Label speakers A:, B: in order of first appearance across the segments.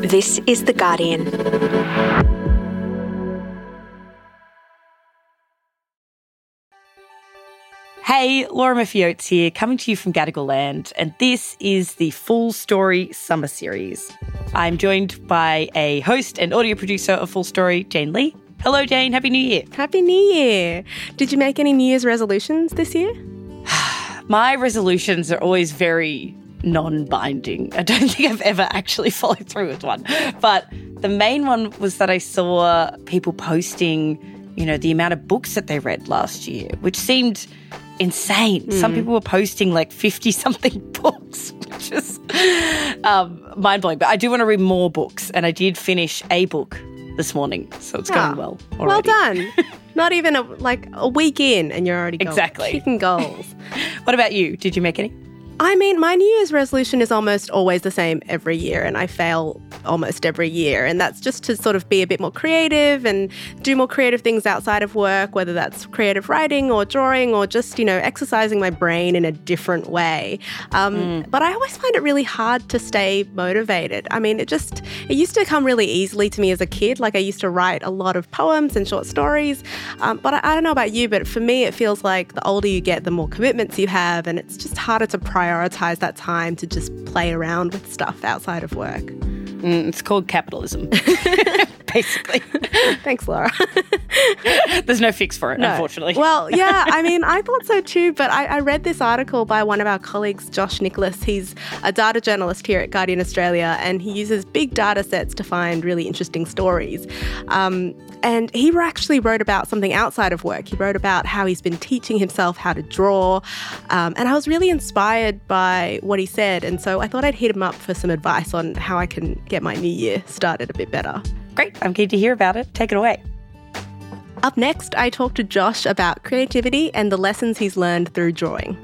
A: This is The Guardian.
B: Hey, Laura Murphy Oates here, coming to you from Gadigal Land, and this is the Full Story Summer Series. I'm joined by a host and audio producer of Full Story, Jane Lee. Hello, Jane. Happy New Year.
C: Happy New Year. Did you make any New Year's resolutions this year?
B: My resolutions are always very non binding. I don't think I've ever actually followed through with one. But the main one was that I saw people posting, you know, the amount of books that they read last year, which seemed insane.
C: Hmm.
B: Some people were posting like 50 something books, which is um, mind blowing. But I do want to read more books, and I did finish a book this morning. So it's
C: Ah,
B: going well. Already.
C: Well done. Not even a, like a week in, and you're already
B: Exactly.
C: kicking goals.
B: What about you? Did you make any?
C: I mean, my New Year's resolution is almost always the same every year, and I fail almost every year. And that's just to sort of be a bit more creative and do more creative things outside of work, whether that's creative writing or drawing or just, you know, exercising my brain in a different way. Um, But I always find it really hard to stay motivated. I mean, it just, it used to come really easily to me as a kid. Like I used to write a lot of poems and short stories. Um, but I, I don't know about you, but for me, it feels like the older you get, the more commitments you have. And it's just harder to prioritize that time to just play around with stuff outside of work.
B: Mm, it's called capitalism, basically.
C: Thanks, Laura.
B: There's no fix for it,
C: No.
B: unfortunately.
C: Well, yeah, I mean, I thought so too, but I, I read this article by one of our colleagues, Josh Nicholas. He's a data journalist here at Guardian Australia, and he uses big data sets to find really interesting stories. Um, and he actually wrote about something outside of work. He wrote about how he's been teaching himself how to draw. Um, and I was really inspired by what he said. And so I thought I'd hit him up for some advice on how I can get my new year started a bit better.
B: Great. I'm keen to hear about it. Take it away.
C: Up next, I talk to Josh about creativity and the lessons he's learned through drawing.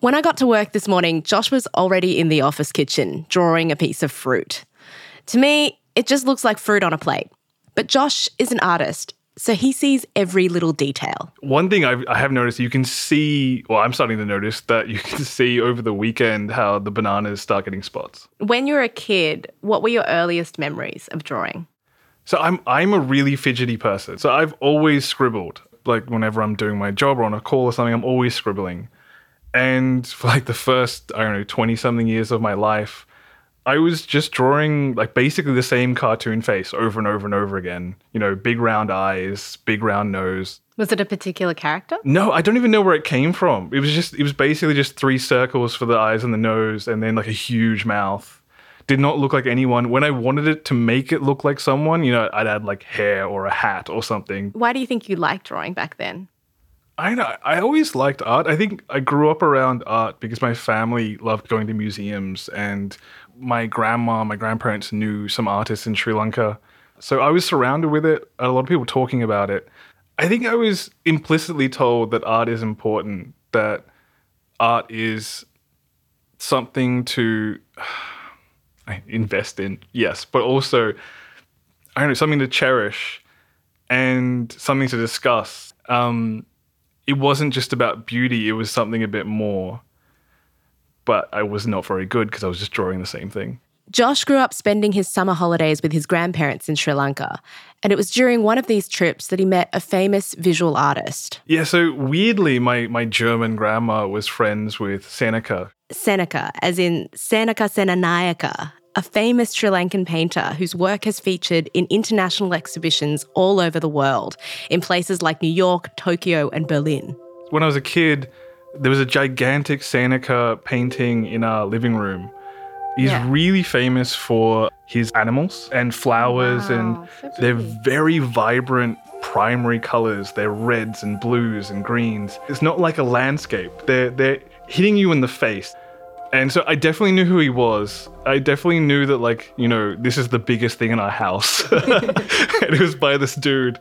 C: When I got to work this morning, Josh was already in the office kitchen drawing a piece of fruit. To me, it just looks like fruit on a plate. But Josh is an artist, so he sees every little detail.
D: One thing I've, I have noticed, you can see, well, I'm starting to notice that you can see over the weekend how the bananas start getting spots.
C: When you were a kid, what were your earliest memories of drawing?
D: So I'm I'm a really fidgety person. So I've always scribbled. Like whenever I'm doing my job or on a call or something, I'm always scribbling. And for like the first, I don't know, 20 something years of my life, I was just drawing like basically the same cartoon face over and over and over again. You know, big round eyes, big round nose.
C: Was it a particular character?
D: No, I don't even know where it came from. It was just it was basically just three circles for the eyes and the nose and then like a huge mouth. Did not look like anyone. When I wanted it to make it look like someone, you know, I'd add like hair or a hat or something.
C: Why do you think you liked drawing back then?
D: I I always liked art. I think I grew up around art because my family loved going to museums and my grandma, my grandparents knew some artists in Sri Lanka. So I was surrounded with it, a lot of people talking about it. I think I was implicitly told that art is important, that art is something to invest in, yes, but also I don't know, something to cherish and something to discuss. Um, it wasn't just about beauty, it was something a bit more. But I was not very good because I was just drawing the same thing.
C: Josh grew up spending his summer holidays with his grandparents in Sri Lanka, and it was during one of these trips that he met a famous visual artist,
D: Yeah, so weirdly, my, my German grandma was friends with Senaka.
C: Senaka, as in Senaka Senanayake, a famous Sri Lankan painter whose work has featured in international exhibitions all over the world, in places like New York, Tokyo, and Berlin.
D: When I was a kid, there was a gigantic Senaka painting in our living room. He's
C: Yeah.
D: really famous for his animals and flowers, and they're very vibrant primary colors. They're reds and blues and greens. It's not like a landscape. They're they're hitting you in the face. And so I definitely knew who he was. I definitely knew that like, you know, this is the biggest thing in our house. and it was by this dude.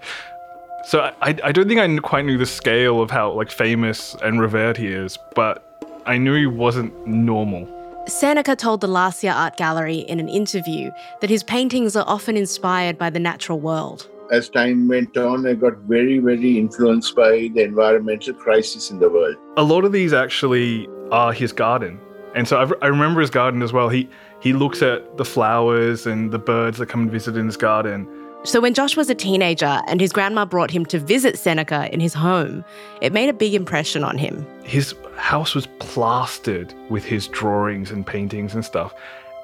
D: So I, I I don't think I quite knew the scale of how like famous and revered he is, but I knew he wasn't normal.
C: Senaka told the Lasia Art Gallery in an interview that his paintings are often inspired by the natural world.
A: as time went on, I got very, very influenced by the environmental crisis in the world.
D: A lot of these actually are his garden. And so I've, i remember his garden as well. He he looks at the flowers and the birds that come and visit in his garden.
C: So when Josh was a teenager and his grandma brought him to visit Senaka in his home, it made a big impression on him.
D: His house was plastered with his drawings and paintings and stuff.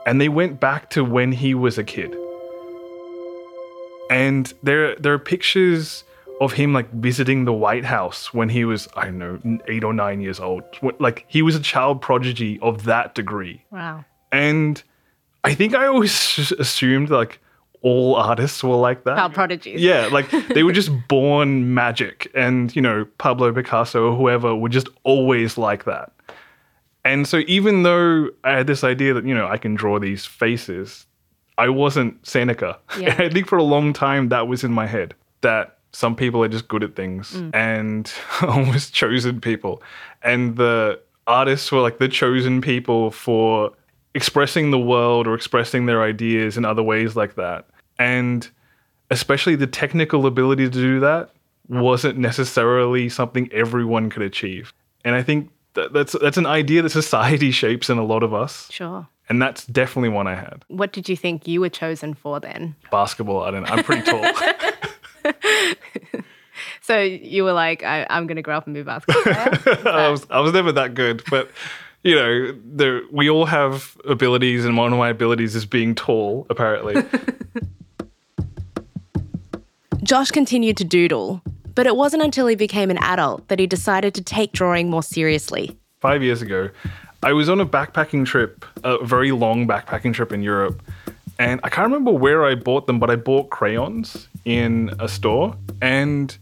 D: And they went back to when he was a kid. And there there are pictures of him like visiting the White House when he was I don't know eight or nine years old. Like he was a child prodigy of that degree.
C: Wow.
D: And I think I always assumed like all artists were like that.
C: Child prodigies.
D: Yeah, like they were just born magic, and you know Pablo Picasso or whoever were just always like that. And so even though I had this idea that you know I can draw these faces, I wasn't Senaka.
C: Yeah.
D: I think for a long time that was in my head that some people are just good at things
C: Mm.
D: and almost chosen people. And the artists were like the chosen people for expressing the world or expressing their ideas in other ways like that. And especially the technical ability to do that wasn't necessarily something everyone could achieve. And I think that that's that's an idea that society shapes in a lot of us.
C: Sure.
D: And that's definitely one I had.
C: What did you think you were chosen for then?
D: Basketball, I don't know. I'm pretty tall.
C: So you were like, I, I'm going to grow up and be a basketball player?
D: I was I was never that good, but you know, there we all have abilities, and one of my abilities is being tall. Apparently,
C: Josh continued to doodle, but it wasn't until he became an adult that he decided to take drawing more seriously.
D: five years ago, I was on a backpacking trip, a very long backpacking trip in Europe, and I can't remember where I bought them, but I bought crayons in a store, and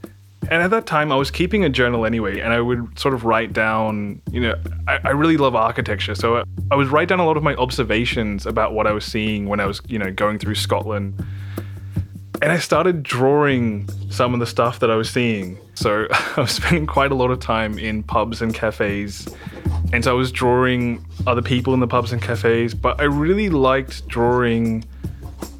D: and at that time I was keeping a journal anyway, and I would sort of write down, you know, I, I really love architecture, so I, would write down a lot of my observations about what I was seeing when I was, you know, going through Scotland. And I started drawing some of the stuff that I was seeing. So I was spending quite a lot of time in pubs and cafes. And so I was drawing other people in the pubs and cafes. But I really liked drawing,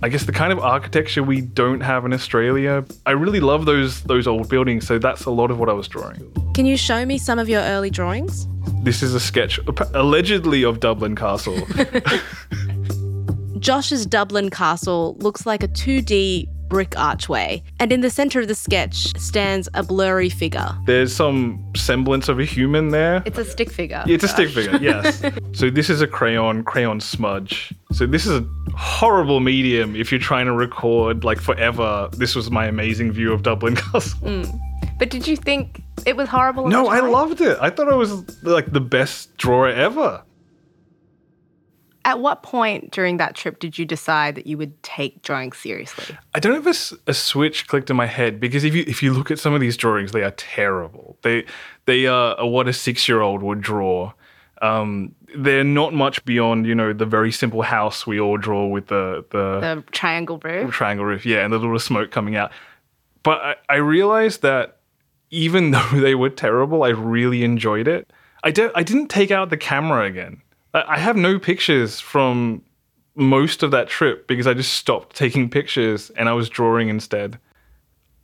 D: I guess, the kind of architecture we don't have in Australia. I really love those those old buildings. So that's a lot of what I was drawing.
C: Can you show me some of your early drawings?
D: This is a sketch, allegedly, of Dublin Castle.
C: Josh's Dublin castle looks like a 2D brick archway, and in the centre of the sketch stands a blurry figure.
D: There's some semblance of a human there.
C: It's a stick figure.
D: It's a stick figure, yes. so this is a crayon, crayon smudge. So this is a horrible medium if you're trying to record like forever. This was my amazing view of Dublin Castle.
C: But did you think it was horrible?
D: No, I loved it. I thought I was like the best drawer ever.
C: At what point during that trip did you decide that you would take drawing seriously?
D: I don't know if a a, switch clicked in my head because if you if you look at some of these drawings, they are terrible. They they are what a six year old would draw. Um, they're not much beyond you know the very simple house we all draw with the the,
C: The triangle roof?
D: triangle roof, yeah, and the little smoke coming out. But I, I realized that even though they were terrible, I really enjoyed it. I don't. I didn't take out the camera again. I, I have no pictures from most of that trip because I just stopped taking pictures and I was drawing instead.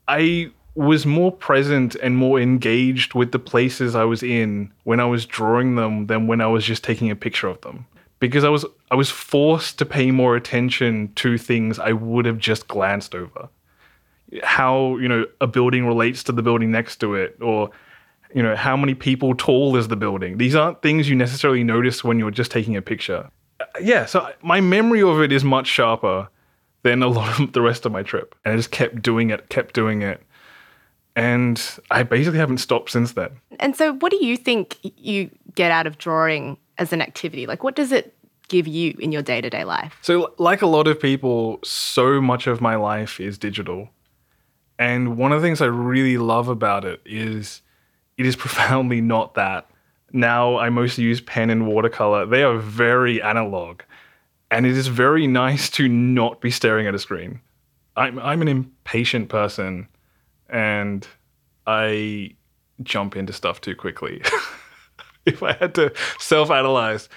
D: I was more present and more engaged with the places I was in when I was drawing them than when I was just taking a picture of them. Because I was I was forced to pay more attention to things I would have just glanced over. How, you know, a building relates to the building next to it or you know, how many people tall is the building? These aren't things you necessarily notice when you're just taking a picture. Yeah, so my memory of it is much sharper than a lot of the rest of my trip. And I just kept doing it, kept doing it. And I basically haven't stopped since then.
C: And so, what do you think you get out of drawing as an activity? Like, what does it give you in your day to day life?
D: So, like a lot of people, so much of my life is digital. And one of the things I really love about it is it is profoundly not that. Now I mostly use pen and watercolor. They are very analog. And it is very nice to not be staring at a screen. I'm, I'm an impatient person and I jump into stuff too quickly. if I had to self analyze,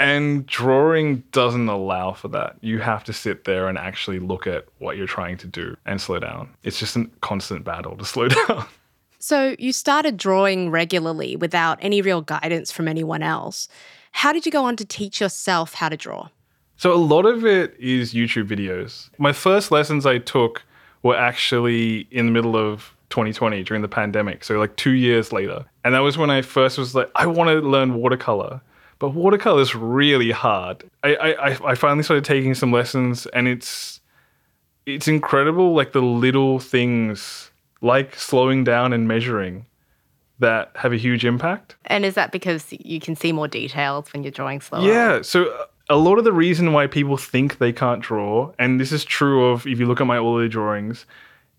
D: And drawing doesn't allow for that. You have to sit there and actually look at what you're trying to do and slow down. It's just a constant battle to slow down.
C: So you started drawing regularly without any real guidance from anyone else. How did you go on to teach yourself how to draw?
D: So a lot of it is YouTube videos. My first lessons I took were actually in the middle of 2020 during the pandemic. So like two years later. And that was when I first was like, I want to learn watercolor. But watercolor is really hard. I, I, I finally started taking some lessons and it's it's incredible like the little things like slowing down and measuring that have a huge impact.
C: And is that because you can see more details when you're drawing slower?
D: Yeah. So a lot of the reason why people think they can't draw, and this is true of if you look at my early drawings,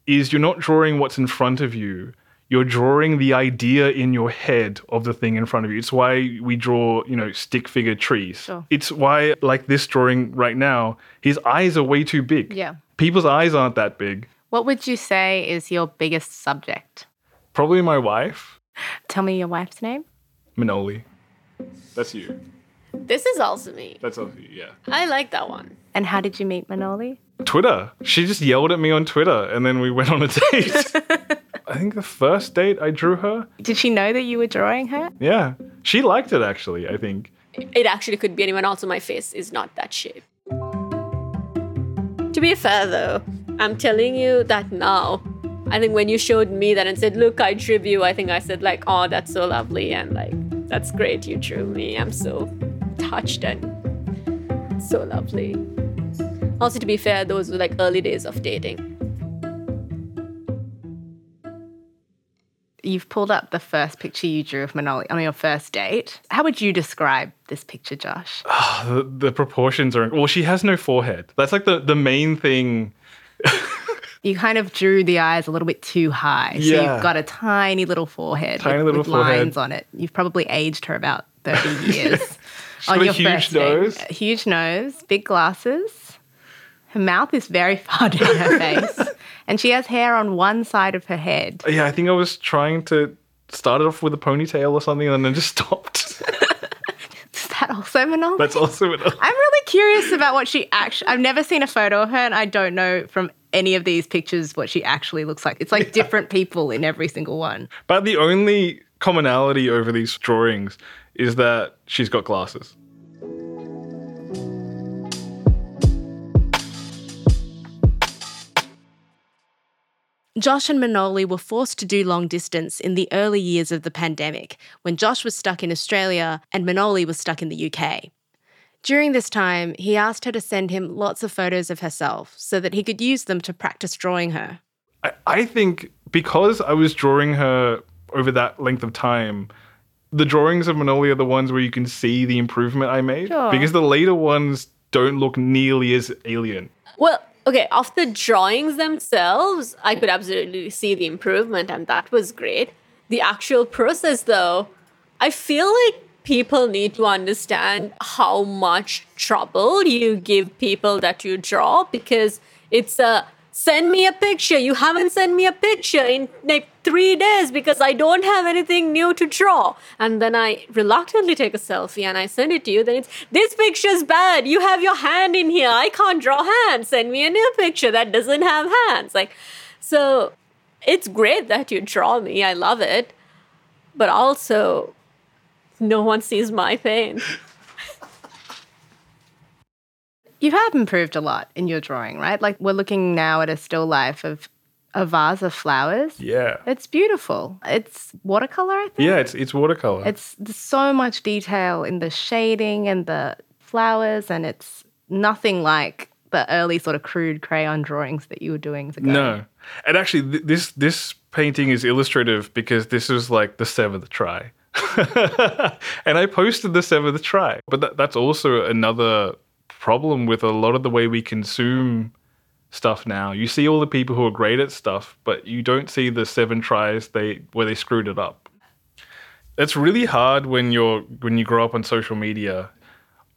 D: is you're not drawing what's in front of you. You're drawing the idea in your head of the thing in front of you. It's why we draw, you know, stick figure trees.
C: Sure.
D: It's why, like this drawing right now, his eyes are way too big.
C: Yeah.
D: People's eyes aren't that big.
C: What would you say is your biggest subject?
D: Probably my wife,
C: Tell me your wife's name.
D: Manoli. That's you.
E: This is also me.
D: That's also you, yeah.
E: I like that one.
C: And how did you meet Manoli?
D: Twitter. She just yelled at me on Twitter and then we went on a date. I think the first date I drew her.
C: Did she know that you were drawing her?
D: Yeah. She liked it actually, I think.
E: It actually could be anyone. Also, my face is not that shape. To be fair, though, I'm telling you that now. I think when you showed me that and said, "Look, I drew you," I think I said like, "Oh, that's so lovely," and like, "That's great, you drew me." I'm so touched and so lovely. Also, to be fair, those were like early days of dating.
C: You've pulled up the first picture you drew of Manoli on your first date. How would you describe this picture, Josh?
D: Ah, the, the proportions are well, she has no forehead. That's like the, the main thing.
C: You kind of drew the eyes a little bit too high. So
D: Yeah.
C: you've got a tiny little forehead
D: Tiny
C: with,
D: little
C: with
D: forehead.
C: lines on it. You've probably aged her about 30 years.
D: She's got a huge
C: date.
D: nose.
C: Huge nose, big glasses. Her mouth is very far down her face. And she has hair on one side of her head.
D: Yeah, I think I was trying to start it off with a ponytail or something and then just stopped.
C: Is that also Manoli?
D: That's also it.
C: I'm really curious about what she actually. I've never seen a photo of her, and I don't know from any of these pictures what she actually looks like. It's like different people in every single one.
D: But the only commonality over these drawings is that she's got glasses.
C: Josh and Manoli were forced to do long distance in the early years of the pandemic when Josh was stuck in Australia and Manoli was stuck in the UK. During this time, he asked her to send him lots of photos of herself so that he could use them to practice drawing her.
D: I, I think because I was drawing her over that length of time, the drawings of Manoli are the ones where you can see the improvement I made.
C: Sure.
D: Because the later ones don't look nearly as alien.
E: Well, okay, of the drawings themselves, I could absolutely see the improvement, and that was great. The actual process, though, I feel like people need to understand how much trouble you give people that you draw because it's a send me a picture. You haven't sent me a picture in like three days because I don't have anything new to draw. And then I reluctantly take a selfie and I send it to you. Then it's this picture's bad. You have your hand in here. I can't draw hands. Send me a new picture that doesn't have hands. Like, so it's great that you draw me. I love it. But also, no one sees my pain.
C: You have improved a lot in your drawing, right? Like we're looking now at a still life of a vase of flowers.
D: Yeah.
C: It's beautiful. It's watercolor, I think.
D: Yeah, it's it's watercolor.
C: It's there's so much detail in the shading and the flowers, and it's nothing like the early sort of crude crayon drawings that you were doing. Ago.
D: No, and actually, th- this this painting is illustrative because this was like the seventh try, and I posted the seventh try. But that, that's also another problem with a lot of the way we consume stuff now. You see all the people who are great at stuff, but you don't see the seven tries they where they screwed it up. It's really hard when you're when you grow up on social media.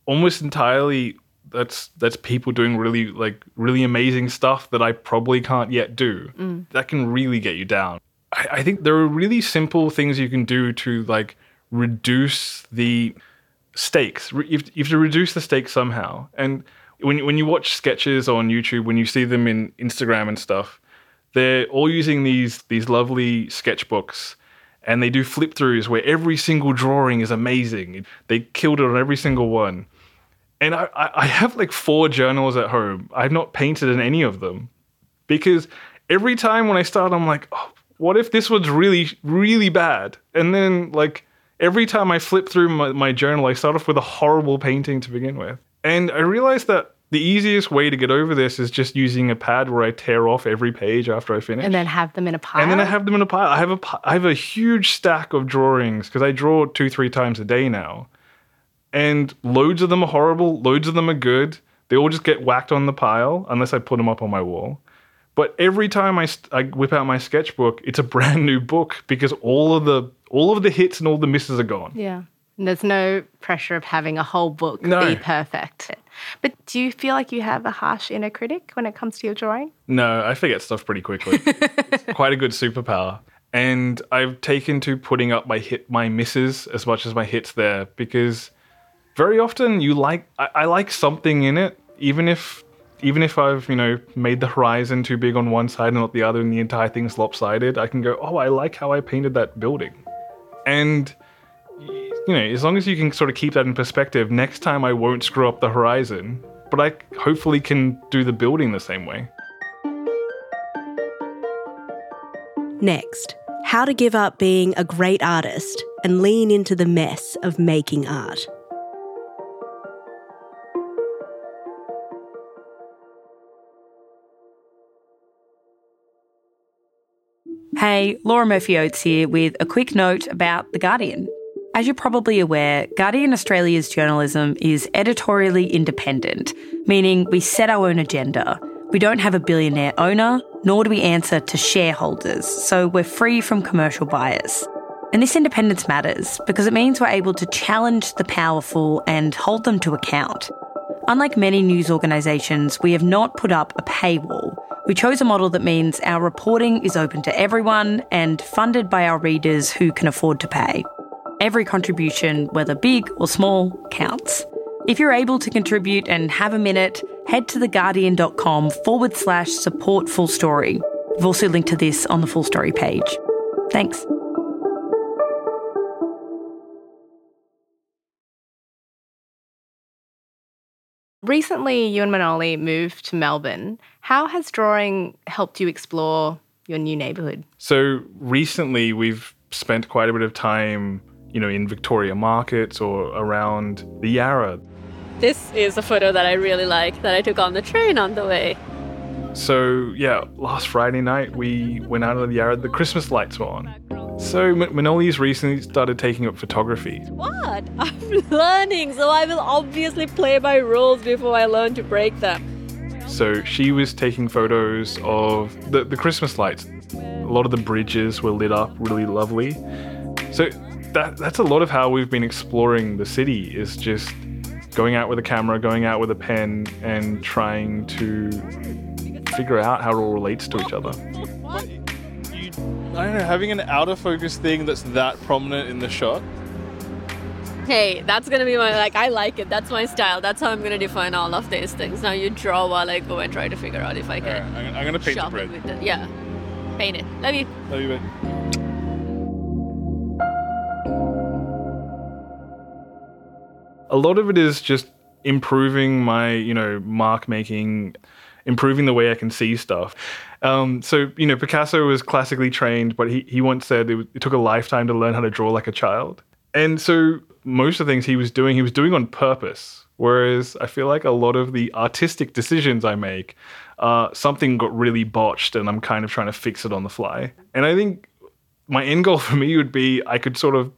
D: Almost entirely that's that's people doing really like really amazing stuff that I probably can't yet do. Mm. That can really get you down. I, I think there are really simple things you can do to like reduce the stakes. You have, to reduce the stakes somehow. And when when you watch sketches on YouTube, when you see them in Instagram and stuff, they're all using these these lovely sketchbooks. And they do flip throughs where every single drawing is amazing. They killed it on every single one. And I, I have like four journals at home. I've not painted in any of them because every time when I start, I'm like, oh, what if this was really, really bad? And then, like, every time I flip through my, my journal, I start off with a horrible painting to begin with. And I realized that the easiest way to get over this is just using a pad where I tear off every page after I finish.
C: And then have them in a pile.
D: And then I have them in a pile. I have a I have a huge stack of drawings because I draw two three times a day now, and loads of them are horrible. Loads of them are good. They all just get whacked on the pile unless I put them up on my wall. But every time I, st- I whip out my sketchbook, it's a brand new book because all of the all of the hits and all the misses are gone.
C: Yeah. And there's no pressure of having a whole book
D: No.
C: be perfect. But do you feel like you have a harsh inner critic when it comes to your drawing?
D: No, I forget stuff pretty quickly. It's quite a good superpower. And I've taken to putting up my hit my misses as much as my hits there because very often you like I, I like something in it, even if even if I've, you know, made the horizon too big on one side and not the other and the entire thing's lopsided, I can go, Oh, I like how I painted that building. And you know, as long as you can sort of keep that in perspective, next time I won't screw up the horizon, but I hopefully can do the building the same way.
F: Next, how to give up being a great artist and lean into the mess of making art.
B: Hey, Laura Murphy Oates here with a quick note about The Guardian. As you're probably aware, Guardian Australia's journalism is editorially independent, meaning we set our own agenda. We don't have a billionaire owner, nor do we answer to shareholders, so we're free from commercial bias. And this independence matters because it means we're able to challenge the powerful and hold them to account. Unlike many news organisations, we have not put up a paywall. We chose a model that means our reporting is open to everyone and funded by our readers who can afford to pay. Every contribution, whether big or small, counts. If you're able to contribute and have a minute, head to theguardian.com forward slash support full story. We've also linked to this on the full story page. Thanks.
C: Recently, you and Manoli moved to Melbourne. How has drawing helped you explore your new neighbourhood?
D: So recently, we've spent quite a bit of time, you know, in Victoria markets or around the Yarra.
E: This is a photo that I really like that I took on the train on the way.
D: So yeah, last Friday night we went out of the Yarra. The Christmas lights were on. So Manoli's recently started taking up photography.
E: What? I'm learning, so I will obviously play by rules before I learn to break them.
D: So she was taking photos of the, the Christmas lights. A lot of the bridges were lit up really lovely. So that that's a lot of how we've been exploring the city is just going out with a camera, going out with a pen and trying to figure out how it all relates to each other.
G: You, I don't know, having an out of focus thing that's that prominent in the shot.
E: Hey, that's gonna be my like. I like it. That's my style. That's how I'm gonna define all of these things. Now you draw while I go and try to figure out if I
G: Alright,
E: can.
G: I'm, I'm gonna paint the bread.
E: with it. Yeah, paint it. Love you.
G: Love you, mate.
D: a lot of it is just improving my you know mark making improving the way i can see stuff um, so you know picasso was classically trained but he, he once said it, it took a lifetime to learn how to draw like a child. And so most of the things he was doing he was doing on purpose. Whereas i feel like a lot of the artistic decisions i make uh, something got really botched and i'm kind of trying to fix it on the fly. And i think my end goal for me would be i could sort of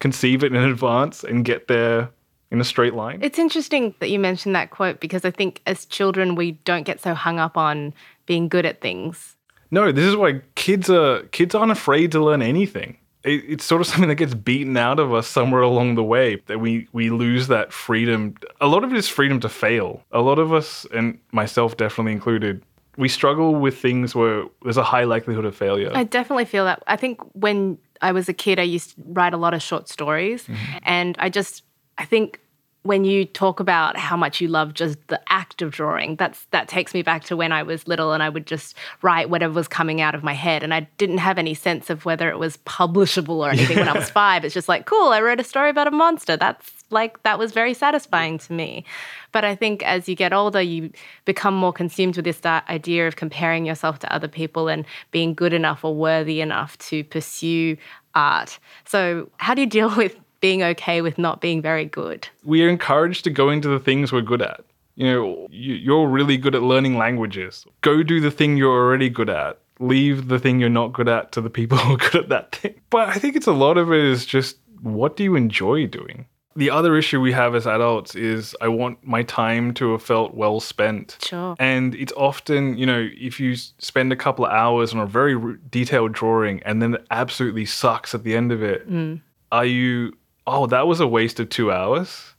D: conceive it in advance and get there in a straight line
C: It's interesting that you mentioned that quote because I think as children, we don't get so hung up on being good at things.
D: No, this is why kids are kids aren't afraid to learn anything. It, it's sort of something that gets beaten out of us somewhere along the way that we we lose that freedom. A lot of it is freedom to fail. A lot of us, and myself definitely included, we struggle with things where there's a high likelihood of failure.
C: I definitely feel that. I think when I was a kid, I used to write a lot of short stories, mm-hmm. and I just I think when you talk about how much you love just the act of drawing, that's that takes me back to when I was little and I would just write whatever was coming out of my head. And I didn't have any sense of whether it was publishable or anything when I was five. It's just like, cool, I wrote a story about a monster. That's like that was very satisfying to me. But I think as you get older, you become more consumed with this idea of comparing yourself to other people and being good enough or worthy enough to pursue art. So how do you deal with being okay with not being very good.
D: We are encouraged to go into the things we're good at. You know, you're really good at learning languages. Go do the thing you're already good at. Leave the thing you're not good at to the people who are good at that thing. But I think it's a lot of it is just what do you enjoy doing? The other issue we have as adults is I want my time to have felt well spent.
C: Sure.
D: And it's often, you know, if you spend a couple of hours on a very detailed drawing and then it absolutely sucks at the end of it, mm. are you oh, that was a waste of two hours.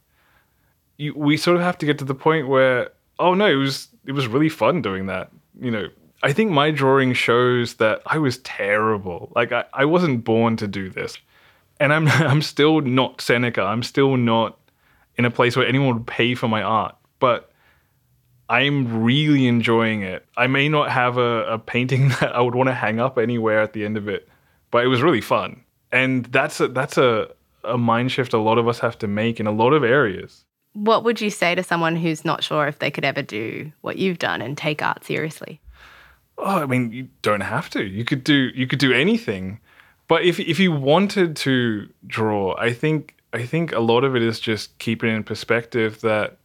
D: You, we sort of have to get to the point where, oh no, it was it was really fun doing that. You know, I think my drawing shows that I was terrible. Like I, I wasn't born to do this. And I'm I'm still not Senaka. I'm still not in a place where anyone would pay for my art. But I'm really enjoying it. I may not have a, a painting that I would want to hang up anywhere at the end of it, but it was really fun. And that's a that's a, a mind shift a lot of us have to make in a lot of areas.
C: What would you say to someone who's not sure if they could ever do what you've done and take art seriously?
D: Oh, I mean, you don't have to. You could do you could do anything. But if if you wanted to draw, I think I think a lot of it is just keeping in perspective that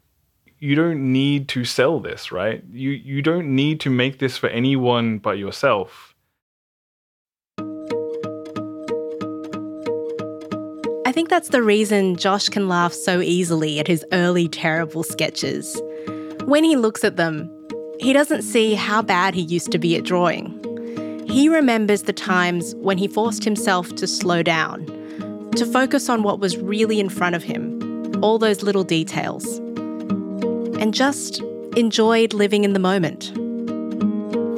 D: you don't need to sell this, right? You you don't need to make this for anyone but yourself
F: I think that's the reason Josh can laugh so easily at his early terrible sketches. When he looks at them, he doesn't see how bad he used to be at drawing. He remembers the times when he forced himself to slow down, to focus on what was really in front of him, all those little details, and just enjoyed living in the moment.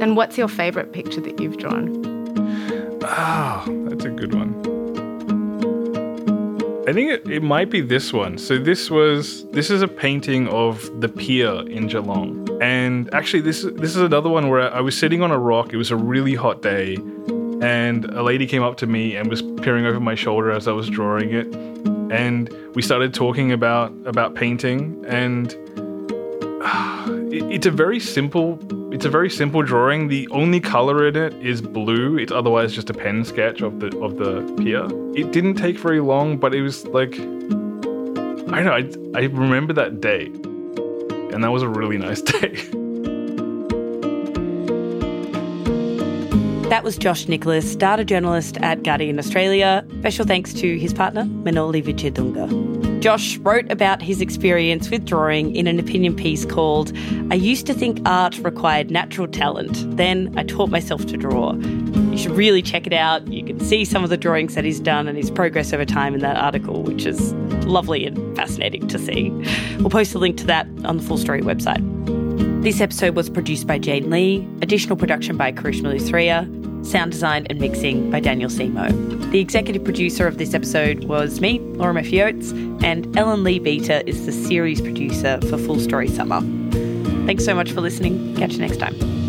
C: And what's your favourite picture that you've drawn?
D: Ah, oh, that's a good one. I think it, it might be this one. So this was this is a painting of the pier in Geelong. And actually this this is another one where I was sitting on a rock. It was a really hot day and a lady came up to me and was peering over my shoulder as I was drawing it. And we started talking about about painting and uh, it, it's a very simple it's a very simple drawing. The only color in it is blue. It's otherwise just a pen sketch of the of the pier. It didn't take very long, but it was like I know. I, I remember that day, and that was a really nice day.
B: That was Josh Nicholas, data journalist at Guardian Australia. Special thanks to his partner, Manoli Vichedunga. Josh wrote about his experience with drawing in an opinion piece called I Used to Think Art Required Natural Talent. Then I taught myself to draw. You should really check it out. You can see some of the drawings that he's done and his progress over time in that article, which is lovely and fascinating to see. We'll post a link to that on the Full Story website. This episode was produced by Jane Lee, additional production by Karishma Luthria, sound design and mixing by Daniel Simo. The executive producer of this episode was me, Laura Murphy and Ellen Leabeater is the series producer for Full Story Summer. Thanks so much for listening. Catch you next time.